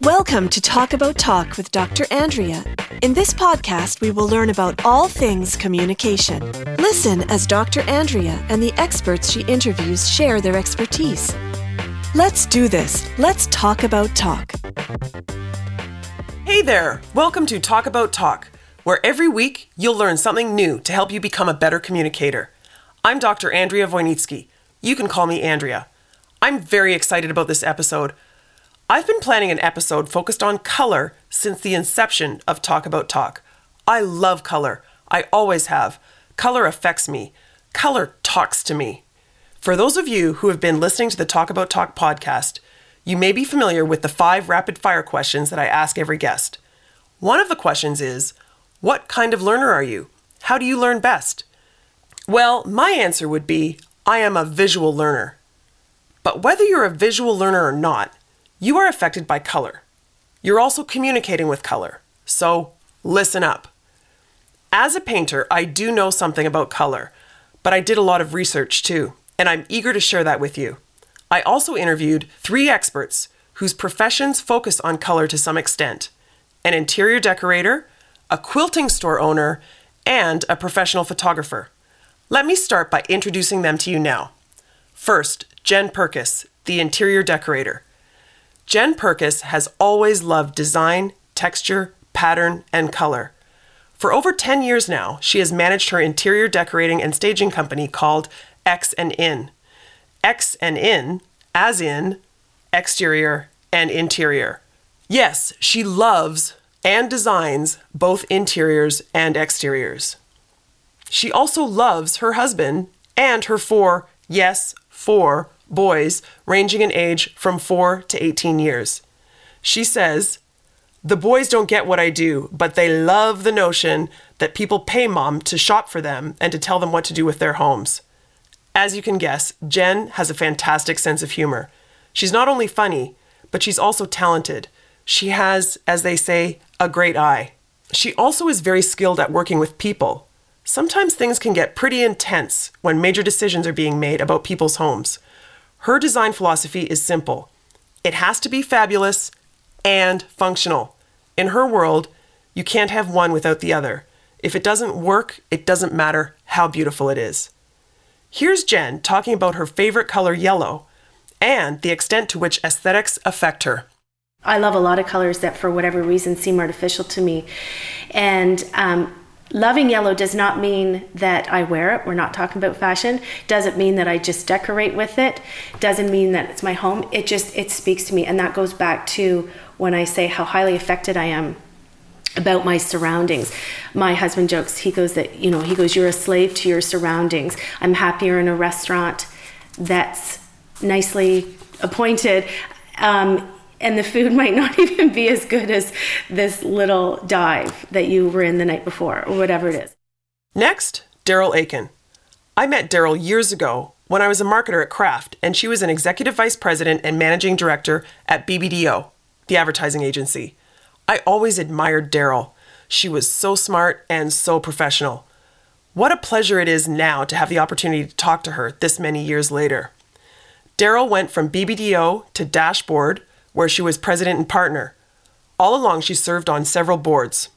Welcome to Talk About Talk with Dr. Andrea. In this podcast, we will learn about all things communication. Listen as Dr. Andrea and the experts she interviews share their expertise. Let's do this. Let's talk about talk. Hey there! Welcome to Talk About Talk, where every week you'll learn something new to help you become a better communicator. I'm Dr. Andrea Wojnicki. You can call me Andrea. I'm very excited about this episode. I've been planning an episode focused on color since the inception of Talk About Talk. I love color. I always have. Color affects me. Color talks to me. For those of you who have been listening to the Talk About Talk podcast, you may be familiar with the five rapid fire questions that I ask every guest. One of the questions is What kind of learner are you? How do you learn best? Well, my answer would be I am a visual learner. But whether you're a visual learner or not, you are affected by color. You're also communicating with color. So listen up. As a painter, I do know something about color, but I did a lot of research too, and I'm eager to share that with you. I also interviewed three experts whose professions focus on color to some extent an interior decorator, a quilting store owner, and a professional photographer. Let me start by introducing them to you now. First, Jenn Purkis, the interior decorator. Jenn Purkis has always loved design, texture, pattern, and color. For over 10 years now, she has managed her interior decorating and staging company called X and In. X and In, as in exterior and interior. Yes, she loves and designs both interiors and exteriors. She also loves her husband and her four, yes, four boys ranging in age from 4 to 18 years. She says, The boys don't get what I do, but they love the notion that people pay mom to shop for them and to tell them what to do with their homes. As you can guess, Jenn has a fantastic sense of humor. She's not only funny, but she's also talented. She has, as they say, a great eye. She also is very skilled at working with people. Sometimes things can get pretty intense when major decisions are being made about people's homes. Her design philosophy is simple it has to be fabulous and functional. In her world, you can't have one without the other. If it doesn't work, it doesn't matter how beautiful it is. Here's Jenn talking about her favorite color, yellow, and the extent to which aesthetics affect her. I love a lot of colors that, for whatever reason, seem artificial to me. And um, Loving yellow does not mean that I wear it. We're not talking about fashion. Doesn't mean that I just decorate with it. Doesn't mean that it's my home. It just it speaks to me and that goes back to when I say how highly affected I am about my surroundings. My husband jokes, he goes that, you know, he goes you're a slave to your surroundings. I'm happier in a restaurant that's nicely appointed um, and the food might not even be as good as this little dive that you were in the night before or whatever it is. Next, Daryl Aitken. I met Daryl years ago when I was a marketer at Kraft, and she was an executive vice president and managing director at BBDO, the advertising agency. I always admired Daryl. She was so smart and so professional. What a pleasure it is now to have the opportunity to talk to her this many years later. Daryl went from BBDO to Dashboard, where she was president and partner. All along, she served on several boards.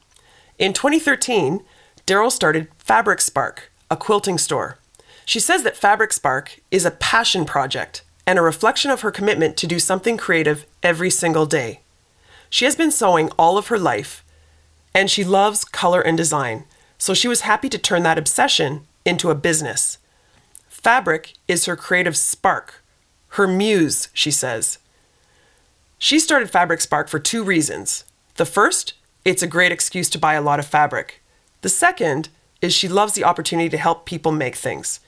In 2013, Daryl started Fabric Spark, a quilting store. She says that Fabric Spark is a passion project and a reflection of her commitment to do something creative every single day. She has been sewing all of her life, and she loves color and design, so she was happy to turn that obsession into a business. Fabric is her creative spark, her muse, she says. She started Fabric Spark for two reasons. The first, it's a great excuse to buy a lot of fabric. The second is she loves the opportunity to help people make things.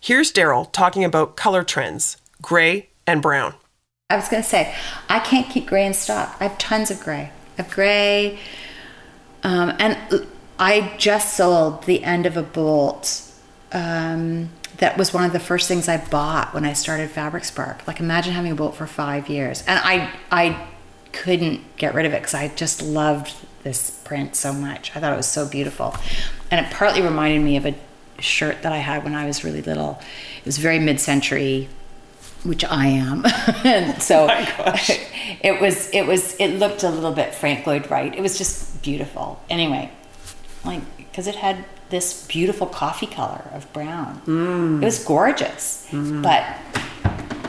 Here's Daryl talking about color trends gray and brown. I was going to say, I can't keep gray in stock. I have tons of gray. I have gray. Um, and I just sold the end of a bolt. Um, that was one of the first things I bought when I started Fabric Spark. Like imagine having a boat for five years, and I I couldn't get rid of it because I just loved this print so much. I thought it was so beautiful. and it partly reminded me of a shirt that I had when I was really little. It was very mid-century, which I am, and so oh it was. It was. It looked a little bit Frank Lloyd Wright. It was just beautiful. Anyway, like because it had this beautiful coffee color of brown. Mm. It was gorgeous, mm-hmm. but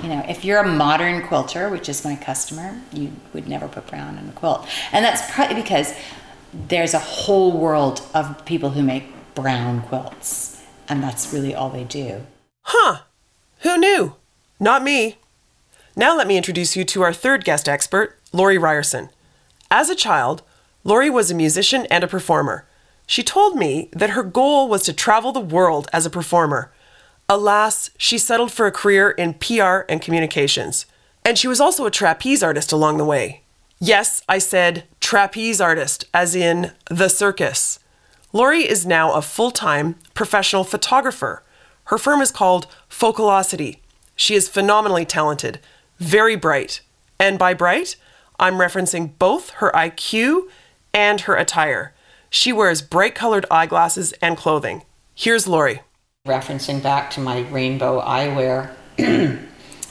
you know, if you're a modern quilter, which is my customer, you would never put brown in a quilt. And that's probably because there's a whole world of people who make brown quilts, and that's really all they do. Huh. Who knew? Not me. Now let me introduce you to our third guest expert, Lori Ryerson. As a child, Lori was a musician and a performer. She told me that her goal was to travel the world as a performer. Alas, she settled for a career in PR and communications. And she was also a trapeze artist along the way. Yes, I said trapeze artist, as in the circus. Lori is now a full time professional photographer. Her firm is called Focalocity. She is phenomenally talented, very bright. And by bright, I'm referencing both her IQ and her attire. She wears bright colored eyeglasses and clothing. Here's Lori. referencing back to my rainbow eyewear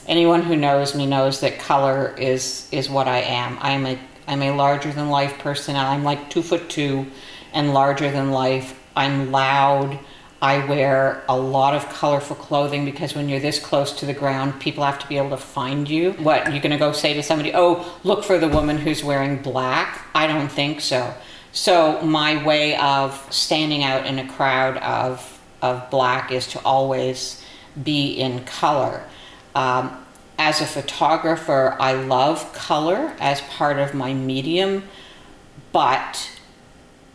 anyone who knows me knows that color is is what i am. I'm a i'm a larger than life person. I'm like two foot two and larger than life. I'm loud. I wear a lot of colorful clothing because when you're this close to the ground people have to be able to find you. What you're going to go say to somebody oh look for the woman who's wearing black? I don't think so so my way of standing out in a crowd of of black is to always be in color. Um, as a photographer, I love color as part of my medium, but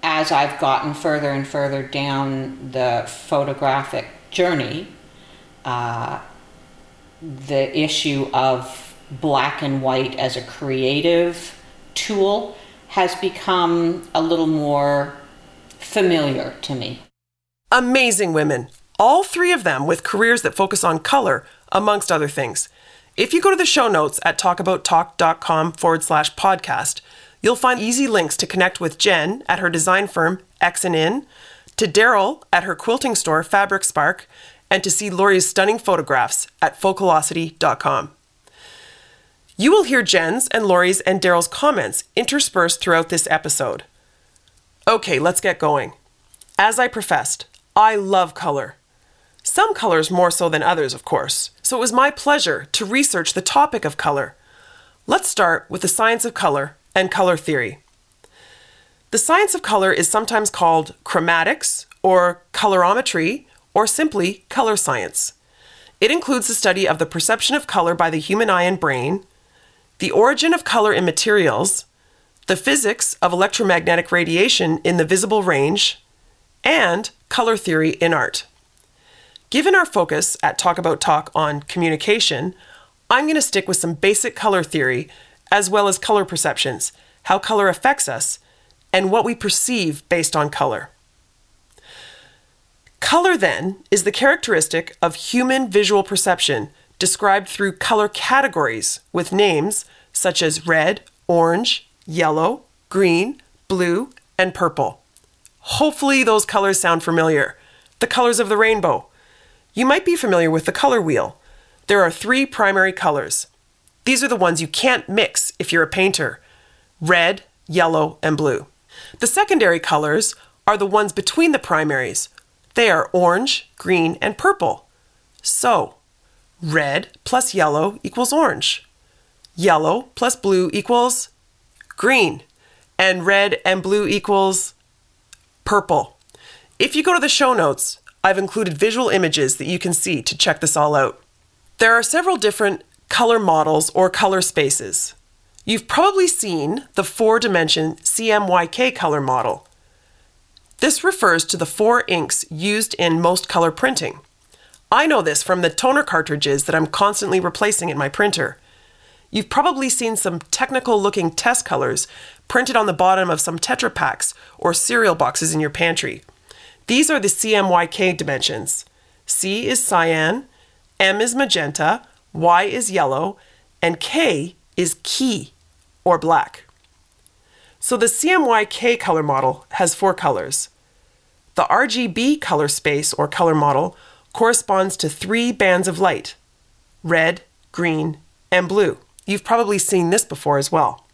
as I've gotten further and further down the photographic journey, uh, the issue of black and white as a creative tool has become a little more familiar to me. Amazing women. All three of them with careers that focus on color, amongst other things. If you go to the show notes at talkabouttalk.com forward slash podcast, you'll find easy links to connect with Jenn at her design firm, X and In, to Daryl at her quilting store, Fabric Spark, and to see Lori's stunning photographs at focalocity.com. You will hear Jenn's and Lori's and Daryl's comments interspersed throughout this episode. Okay, let's get going. As I professed, I love color. Some colors more so than others, of course, so it was my pleasure to research the topic of color. Let's start with the science of color and color theory. The science of color is sometimes called chromatics or colorimetry or simply color science. It includes the study of the perception of color by the human eye and brain, the origin of color in materials, the physics of electromagnetic radiation in the visible range, and color theory in art. Given our focus at Talk About Talk on communication, I'm going to stick with some basic color theory as well as color perceptions, how color affects us, and what we perceive based on color. Color, then, is the characteristic of human visual perception described through color categories with names such as red, orange, yellow, green, blue, and purple. Hopefully, those colors sound familiar. The colors of the rainbow. You might be familiar with the color wheel. There are three primary colors. These are the ones you can't mix if you're a painter red, yellow, and blue. The secondary colors are the ones between the primaries. They are orange, green, and purple. So, red plus yellow equals orange. Yellow plus blue equals green. And red and blue equals purple. If you go to the show notes, I've included visual images that you can see to check this all out. There are several different color models or color spaces. You've probably seen the four dimension CMYK color model. This refers to the four inks used in most color printing. I know this from the toner cartridges that I'm constantly replacing in my printer. You've probably seen some technical looking test colors printed on the bottom of some Tetra Paks or cereal boxes in your pantry. These are the CMYK dimensions. C is cyan, M is magenta, Y is yellow, and K is key or black. So the CMYK color model has four colors. The RGB color space or color model corresponds to three bands of light red, green, and blue. You've probably seen this before as well.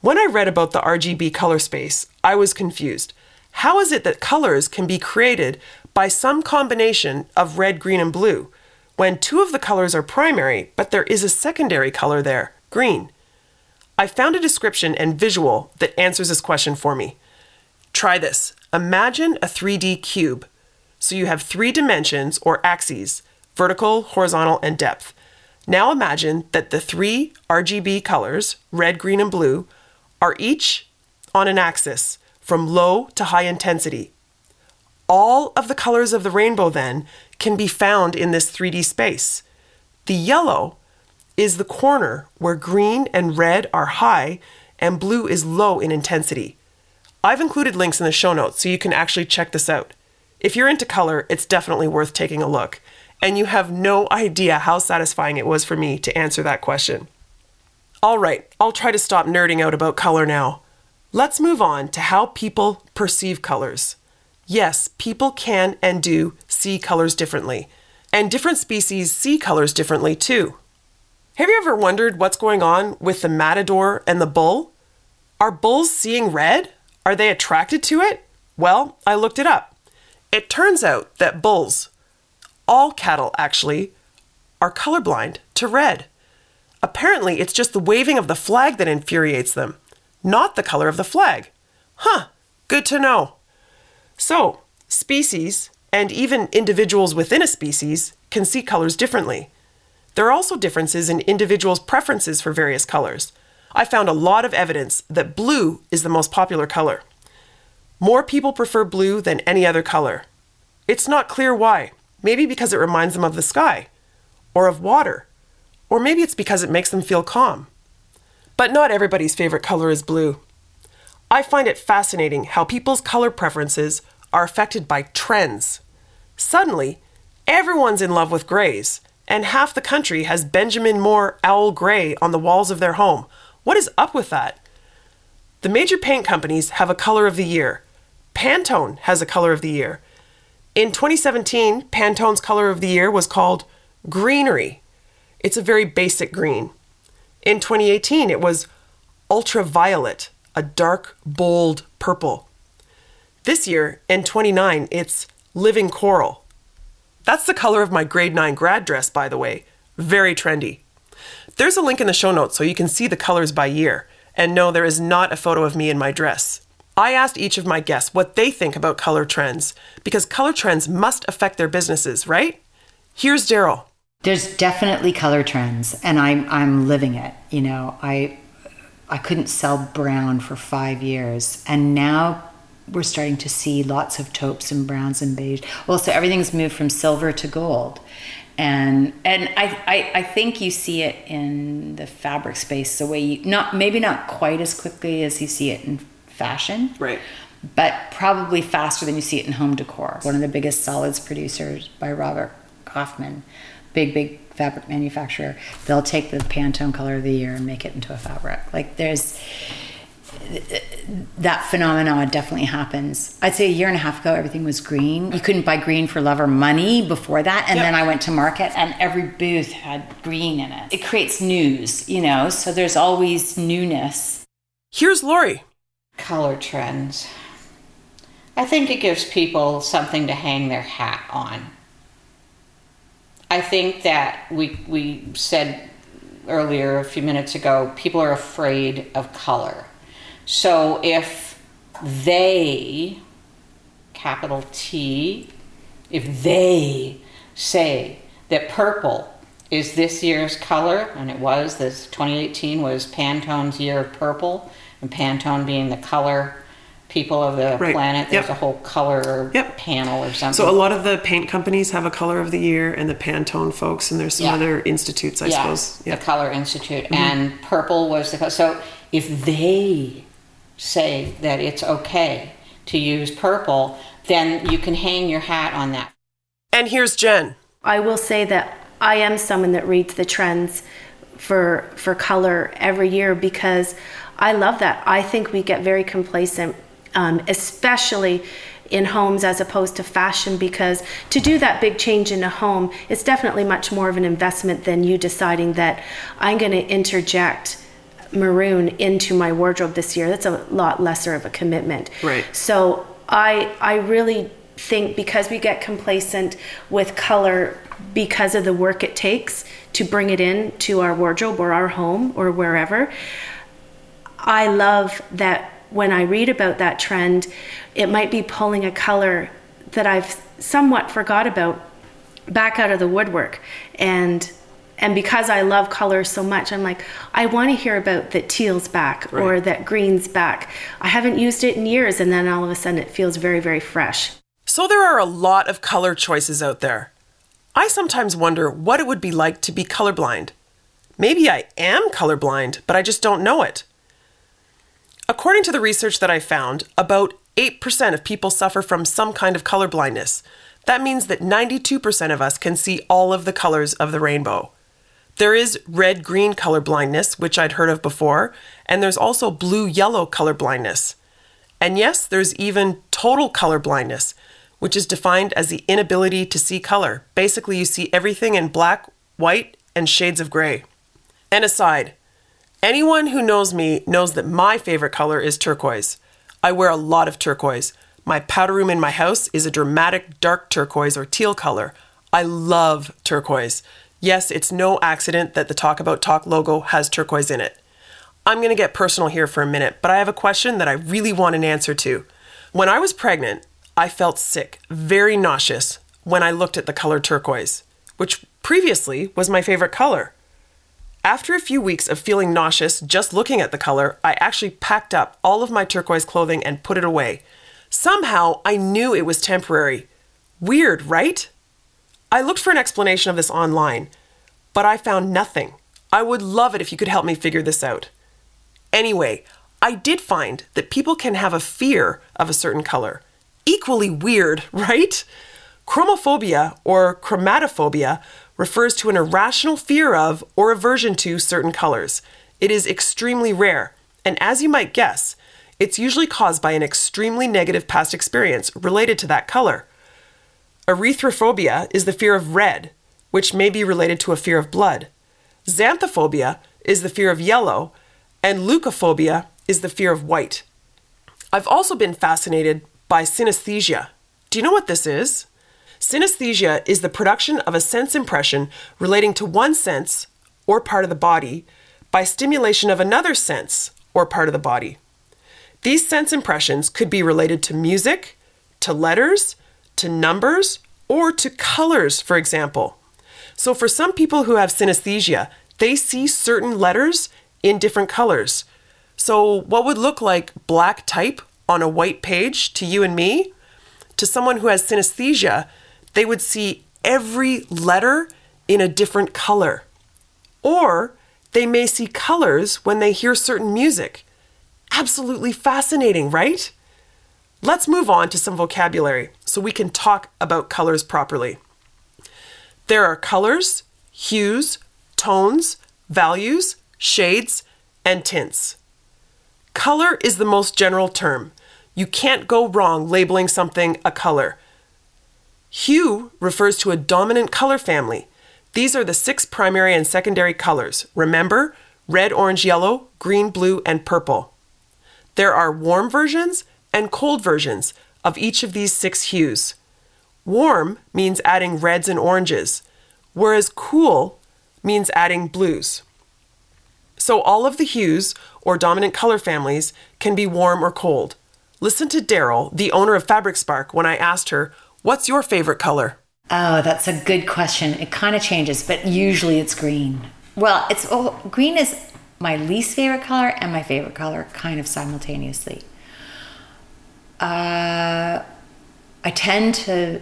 When I read about the RGB color space, I was confused. How is it that colors can be created by some combination of red, green, and blue when two of the colors are primary, but there is a secondary color there, green? I found a description and visual that answers this question for me. Try this. Imagine a 3D cube. So you have three dimensions or axes vertical, horizontal, and depth. Now imagine that the three RGB colors, red, green, and blue, are each on an axis from low to high intensity. All of the colors of the rainbow then can be found in this 3D space. The yellow is the corner where green and red are high and blue is low in intensity. I've included links in the show notes so you can actually check this out. If you're into color, it's definitely worth taking a look. And you have no idea how satisfying it was for me to answer that question. All right, I'll try to stop nerding out about color now. Let's move on to how people perceive colors. Yes, people can and do see colors differently, and different species see colors differently too. Have you ever wondered what's going on with the matador and the bull? Are bulls seeing red? Are they attracted to it? Well, I looked it up. It turns out that bulls, all cattle actually, are colorblind to red. Apparently, it's just the waving of the flag that infuriates them, not the color of the flag. Huh, good to know. So, species, and even individuals within a species, can see colors differently. There are also differences in individuals' preferences for various colors. I found a lot of evidence that blue is the most popular color. More people prefer blue than any other color. It's not clear why. Maybe because it reminds them of the sky, or of water, or maybe it's because it makes them feel calm. But not everybody's favorite color is blue. I find it fascinating how people's color preferences are affected by trends. Suddenly, everyone's in love with grays, and half the country has Benjamin Moore owl gray on the walls of their home. What is up with that? The major paint companies have a color of the year, Pantone has a color of the year. In 2017, Pantone's color of the year was called greenery. It's a very basic green. In 2018, it was ultraviolet, a dark, bold purple. This year, in 29, it's living coral. That's the color of my grade 9 grad dress, by the way. Very trendy. There's a link in the show notes so you can see the colors by year. And no, there is not a photo of me in my dress. I asked each of my guests what they think about color trends because color trends must affect their businesses, right? Here's Daryl. There's definitely color trends, and I'm I'm living it. You know, I I couldn't sell brown for five years, and now we're starting to see lots of taupes and browns and beige. Well, so everything's moved from silver to gold, and and I, I I think you see it in the fabric space the way you not maybe not quite as quickly as you see it in fashion. Right. But probably faster than you see it in home decor. One of the biggest solids producers by Robert Kaufman, big, big fabric manufacturer. They'll take the Pantone color of the year and make it into a fabric. Like there's that phenomenon definitely happens. I'd say a year and a half ago, everything was green. You couldn't buy green for love or money before that. And yep. then I went to market and every booth had green in it. It creates news, you know, so there's always newness. Here's Lori color trends. I think it gives people something to hang their hat on. I think that we, we said earlier, a few minutes ago, people are afraid of color. So if they, capital T, if they say that purple is this year's color, and it was, this 2018 was Pantone's year of purple, and Pantone being the color people of the right. planet. There's yep. a whole color yep. panel or something. So a lot of the paint companies have a color of the year, and the Pantone folks, and there's some yeah. other institutes, I yeah. suppose. Yeah, the Color Institute, mm-hmm. and purple was the color. So if they say that it's okay to use purple, then you can hang your hat on that. And here's Jenn. I will say that I am someone that reads the trends for for color every year because I love that. I think we get very complacent, um, especially in homes as opposed to fashion because to do that big change in a home it's definitely much more of an investment than you deciding that I'm going to interject maroon into my wardrobe this year. That's a lot lesser of a commitment. Right. So I I really think because we get complacent with color because of the work it takes to bring it in to our wardrobe or our home or wherever. I love that when I read about that trend, it might be pulling a color that I've somewhat forgot about back out of the woodwork and and because I love color so much, I'm like, I want to hear about that teal's back right. or that green's back. I haven't used it in years, and then all of a sudden it feels very, very fresh. So there are a lot of color choices out there. I sometimes wonder what it would be like to be colorblind. Maybe I am colorblind, but I just don't know it. According to the research that I found, about 8% of people suffer from some kind of color blindness. That means that 92% of us can see all of the colors of the rainbow. There is red green color blindness, which I'd heard of before, and there's also blue yellow color blindness. And yes, there's even total color blindness, which is defined as the inability to see color. Basically, you see everything in black, white, and shades of gray. And aside, anyone who knows me knows that my favorite color is turquoise. I wear a lot of turquoise. My powder room in my house is a dramatic dark turquoise or teal color. I love turquoise. Yes, it's no accident that the Talk About Talk logo has turquoise in it. I'm going to get personal here for a minute, but I have a question that I really want an answer to. When I was pregnant, I felt sick, very nauseous, when I looked at the color turquoise, which previously was my favorite color. After a few weeks of feeling nauseous just looking at the color, I actually packed up all of my turquoise clothing and put it away. Somehow I knew it was temporary. Weird, right? I looked for an explanation of this online, but I found nothing. I would love it if you could help me figure this out. Anyway, I did find that people can have a fear of a certain color equally weird, right? Chromophobia or chromatophobia refers to an irrational fear of or aversion to certain colors. It is extremely rare, and as you might guess, it's usually caused by an extremely negative past experience related to that color. Erythrophobia is the fear of red, which may be related to a fear of blood. Xanthophobia is the fear of yellow, and leukophobia is the fear of white. I've also been fascinated by synesthesia. Do you know what this is? Synesthesia is the production of a sense impression relating to one sense or part of the body by stimulation of another sense or part of the body. These sense impressions could be related to music, to letters, to numbers, or to colors, for example. So, for some people who have synesthesia, they see certain letters in different colors. So, what would look like black type on a white page to you and me, to someone who has synesthesia, they would see every letter in a different color. Or they may see colors when they hear certain music. Absolutely fascinating, right? Let's move on to some vocabulary so we can talk about colors properly. There are colors, hues, tones, values, shades, and tints. Color is the most general term. You can't go wrong labeling something a color. Hue refers to a dominant color family. These are the six primary and secondary colors. Remember, red, orange, yellow, green, blue, and purple. There are warm versions and cold versions of each of these six hues. Warm means adding reds and oranges, whereas cool means adding blues. So all of the hues or dominant color families can be warm or cold. Listen to Daryl, the owner of Fabric Spark, when I asked her, What's your favorite color? Oh, that's a good question. It kind of changes, but usually it's green. Well, it's oh, green is my least favorite color and my favorite color kind of simultaneously. Uh, I tend to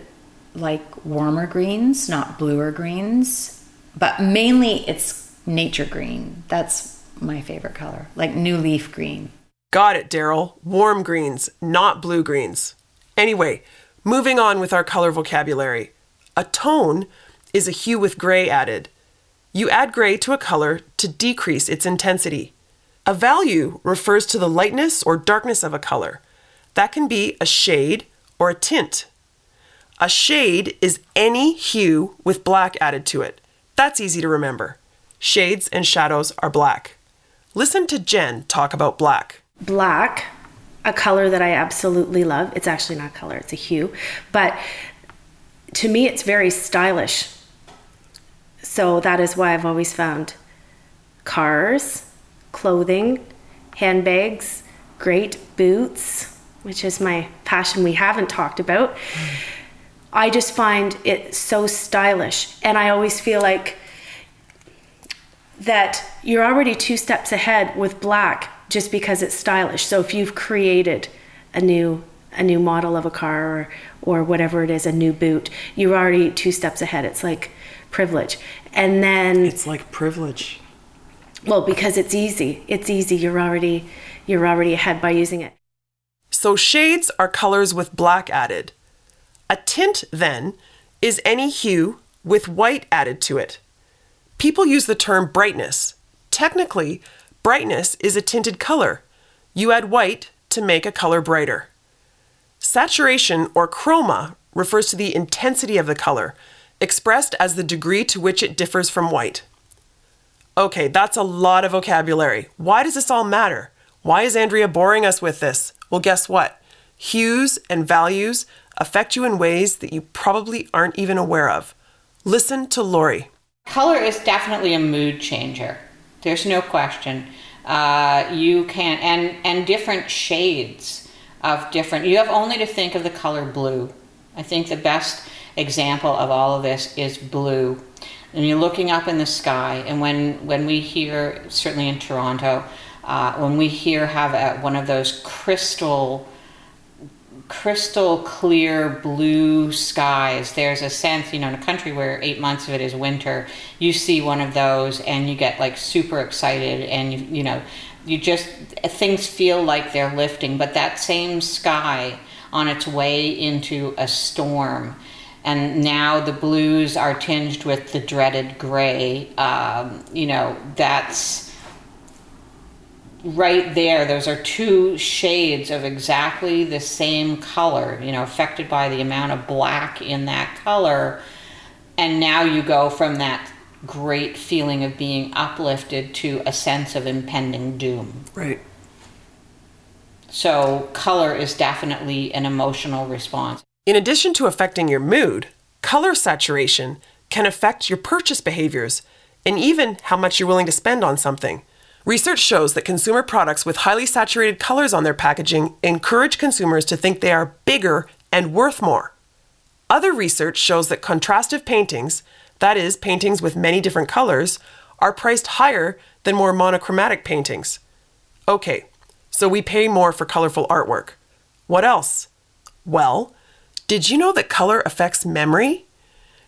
like warmer greens, not bluer greens, but mainly it's nature green. That's my favorite color, like new leaf green. Got it, Daryl. Warm greens, not blue greens. Anyway, moving on with our color vocabulary. A tone is a hue with gray added. You add gray to a color to decrease its intensity. A value refers to the lightness or darkness of a color. That can be a shade or a tint. A shade is any hue with black added to it. That's easy to remember. Shades and shadows are black. Listen to Jenn talk about black. Black, a color that I absolutely love. It's actually not color, it's a hue. But to me, it's very stylish. So that is why I've always found cars, clothing, handbags, great boots, which is my passion we haven't talked about. I just find it so stylish. And I always feel like that you're already two steps ahead with black just because it's stylish. So if you've created a new a new model of a car or or whatever it is, a new boot, you're already two steps ahead. It's like privilege. And then It's like privilege. well, because it's easy. It's easy. You're already you're already ahead by using it. So shades are colors with black added. A tint, then, is any hue with white added to it. People use the term brightness. Technically, brightness is a tinted color. You add white to make a color brighter. Saturation or chroma refers to the intensity of the color, expressed as the degree to which it differs from white. Okay, that's a lot of vocabulary. Why does this all matter? Why is Andrea boring us with this? Well, guess what? Hues and values affect you in ways that you probably aren't even aware of. Listen to Lori. Color is definitely a mood changer. There's no question. Uh, you can and and different shades of different. You have only to think of the color blue. I think the best example of all of this is blue. And you're looking up in the sky, and when when we hear, certainly in Toronto, uh, when we hear have a, one of those crystal crystal clear blue skies. There's a sense, you know, in a country where eight months of it is winter, you see one of those and you get like super excited and you, you know, you just, things feel like they're lifting. But that same sky on its way into a storm, and now the blues are tinged with the dreaded gray, um, you know, that's right there those are two shades of exactly the same color you know affected by the amount of black in that color and now you go from that great feeling of being uplifted to a sense of impending doom Right. so color is definitely an emotional response In addition to affecting your mood, color saturation can affect your purchase behaviors and even how much you're willing to spend on something. Research shows that consumer products with highly saturated colors on their packaging encourage consumers to think they are bigger and worth more. Other research shows that contrastive paintings, that is, paintings with many different colors, are priced higher than more monochromatic paintings. Okay, so we pay more for colorful artwork. What else? Well, did you know that color affects memory?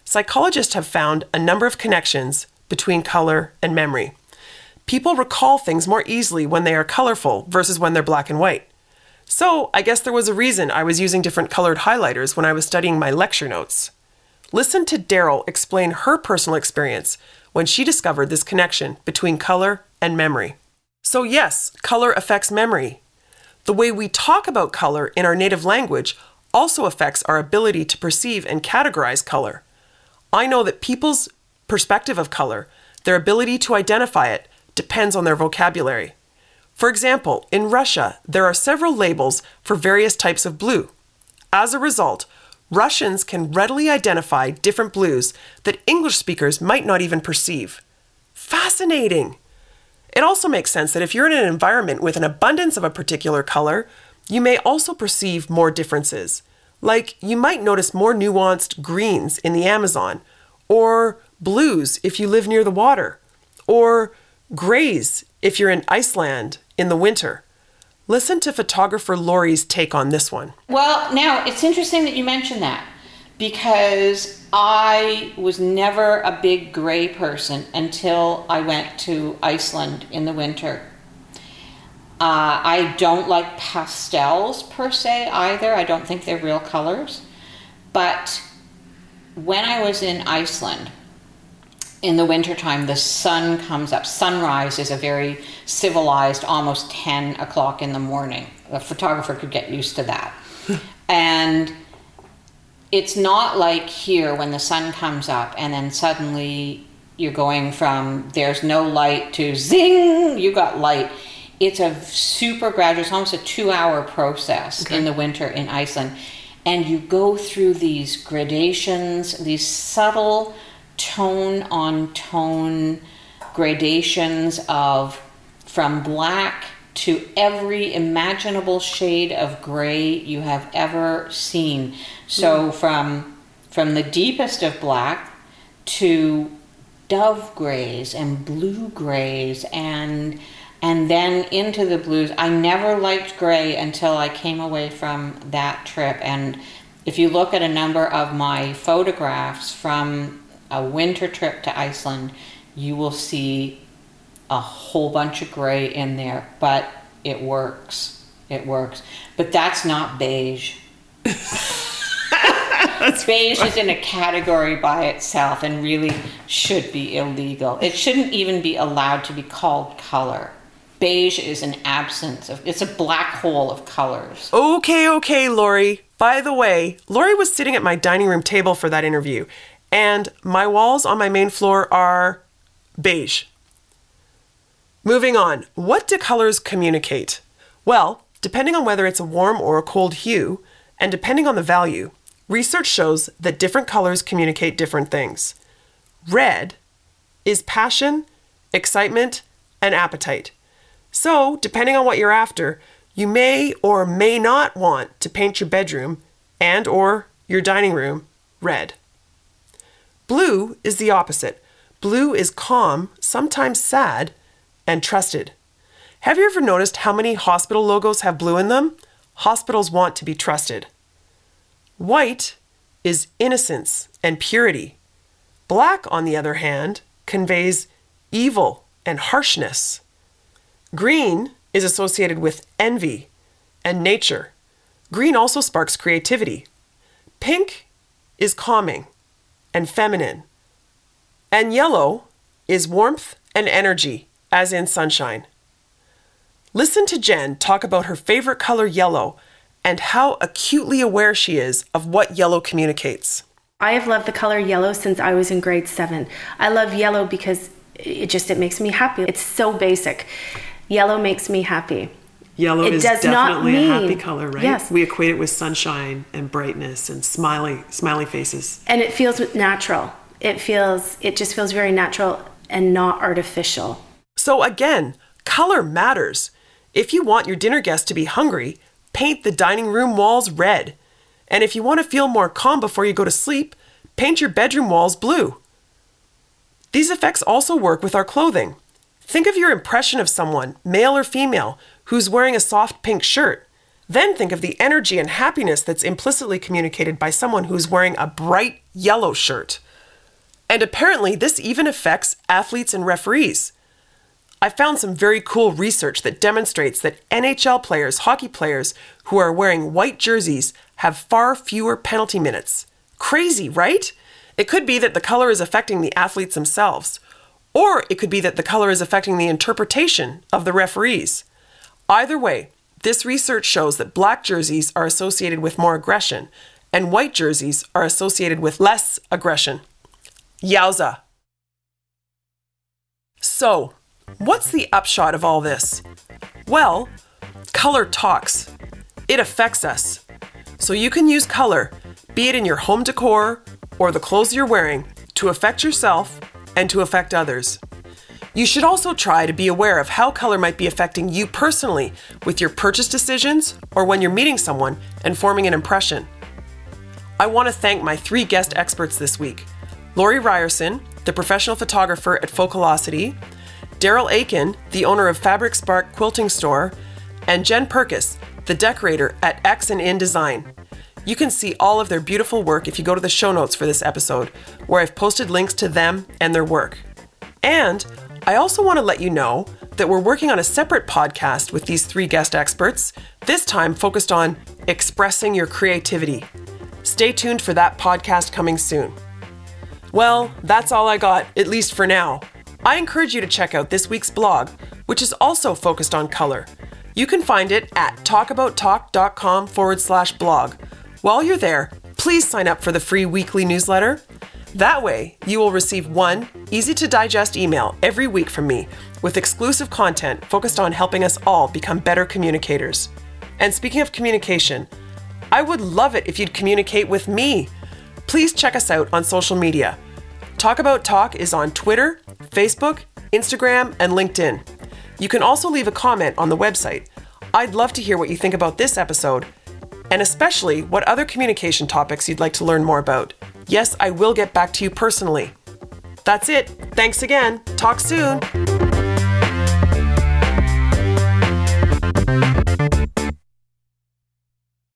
Psychologists have found a number of connections between color and memory. People recall things more easily when they are colorful versus when they're black and white. So, I guess there was a reason I was using different colored highlighters when I was studying my lecture notes. Listen to Daryl explain her personal experience when she discovered this connection between color and memory. So, yes, color affects memory. The way we talk about color in our native language also affects our ability to perceive and categorize color. I know that people's perspective of color, their ability to identify it, depends on their vocabulary. For example, in Russia, there are several labels for various types of blue. As a result, Russians can readily identify different blues that English speakers might not even perceive. Fascinating! It also makes sense that if you're in an environment with an abundance of a particular color, you may also perceive more differences. Like, you might notice more nuanced greens in the Amazon, or blues if you live near the water, or grays if you're in Iceland in the winter. Listen to photographer Lori's take on this one. Well, now it's interesting that you mention that because I was never a big gray person until I went to Iceland in the winter. Uh, I don't like pastels per se either. I don't think they're real colors. But when I was in Iceland, in the wintertime, the sun comes up. Sunrise is a very civilized, almost 10 o'clock in the morning. A photographer could get used to that. and it's not like here when the sun comes up and then suddenly you're going from there's no light to zing, you got light. It's a super gradual, it's almost a two hour process in the winter in Iceland. And you go through these gradations, these subtle tone on tone gradations of from black to every imaginable shade of gray you have ever seen. So mm-hmm. from from the deepest of black to dove grays and blue grays and and then into the blues. I never liked gray until I came away from that trip and if you look at a number of my photographs from a winter trip to Iceland, you will see a whole bunch of gray in there, but it works. It works. But that's not beige. beige is in a category by itself and really should be illegal. It shouldn't even be allowed to be called color. Beige is an absence of, it's a black hole of colors. Okay, okay, Lori. By the way, Lori was sitting at my dining room table for that interview, and my walls on my main floor are beige. Moving on, what do colors communicate? Well, depending on whether it's a warm or a cold hue, and depending on the value, research shows that different colors communicate different things. Red is passion, excitement, and appetite. So, depending on what you're after, you may or may not want to paint your bedroom and or your dining room red. Blue is the opposite. Blue is calm, sometimes sad, and trusted. Have you ever noticed how many hospital logos have blue in them? Hospitals want to be trusted. White is innocence and purity. Black, on the other hand, conveys evil and harshness. Green is associated with envy and nature. Green also sparks creativity. Pink is calming and feminine. And yellow is warmth and energy, as in sunshine. Listen to Jenn talk about her favorite color yellow and how acutely aware she is of what yellow communicates. I have loved the color yellow since I was in grade 7. I love yellow because it just it makes me happy. It's so basic. Yellow makes me happy. Yellow It is does not definitely a happy color, right? Yes. We equate it with sunshine and brightness and smiley smiley faces. And it feels natural. It feels it just feels very natural and not artificial. So again, color matters. If you want your dinner guest to be hungry, paint the dining room walls red. And if you want to feel more calm before you go to sleep, paint your bedroom walls blue. These effects also work with our clothing. Think of your impression of someone, male or female, who's wearing a soft pink shirt. Then think of the energy and happiness that's implicitly communicated by someone who's wearing a bright yellow shirt. And apparently, this even affects athletes and referees. I found some very cool research that demonstrates that NHL players, hockey players who are wearing white jerseys have far fewer penalty minutes. Crazy, right? It could be that the color is affecting the athletes themselves, or it could be that the color is affecting the interpretation of the referees. Either way, this research shows that black jerseys are associated with more aggression, and white jerseys are associated with less aggression. Yowza! So, what's the upshot of all this? Well, color talks. It affects us. So you can use color, be it in your home decor or the clothes you're wearing, to affect yourself and to affect others. You should also try to be aware of how color might be affecting you personally with your purchase decisions or when you're meeting someone and forming an impression. I want to thank my three guest experts this week Lori Ryerson, the professional photographer at Focalocity, Daryl Aitken, the owner of Fabric Spark Quilting Store, and Jenn Purkis, the decorator at X and In Design. You can see all of their beautiful work if you go to the show notes for this episode, where I've posted links to them and their work. And I also want to let you know that we're working on a separate podcast with these three guest experts, this time focused on expressing your creativity. Stay tuned for that podcast coming soon. Well, that's all I got, at least for now. I encourage you to check out this week's blog, which is also focused on color. You can find it at talkabouttalk.com forward slash blog. While you're there, please sign up for the free weekly newsletter. That way, you will receive one easy to digest email every week from me with exclusive content focused on helping us all become better communicators. And speaking of communication, I would love it if you'd communicate with me. Please check us out on social media. Talk About Talk is on Twitter, Facebook, Instagram, and LinkedIn. You can also leave a comment on the website. I'd love to hear what you think about this episode, and especially what other communication topics you'd like to learn more about. Yes, I will get back to you personally. That's it. Thanks again. Talk soon.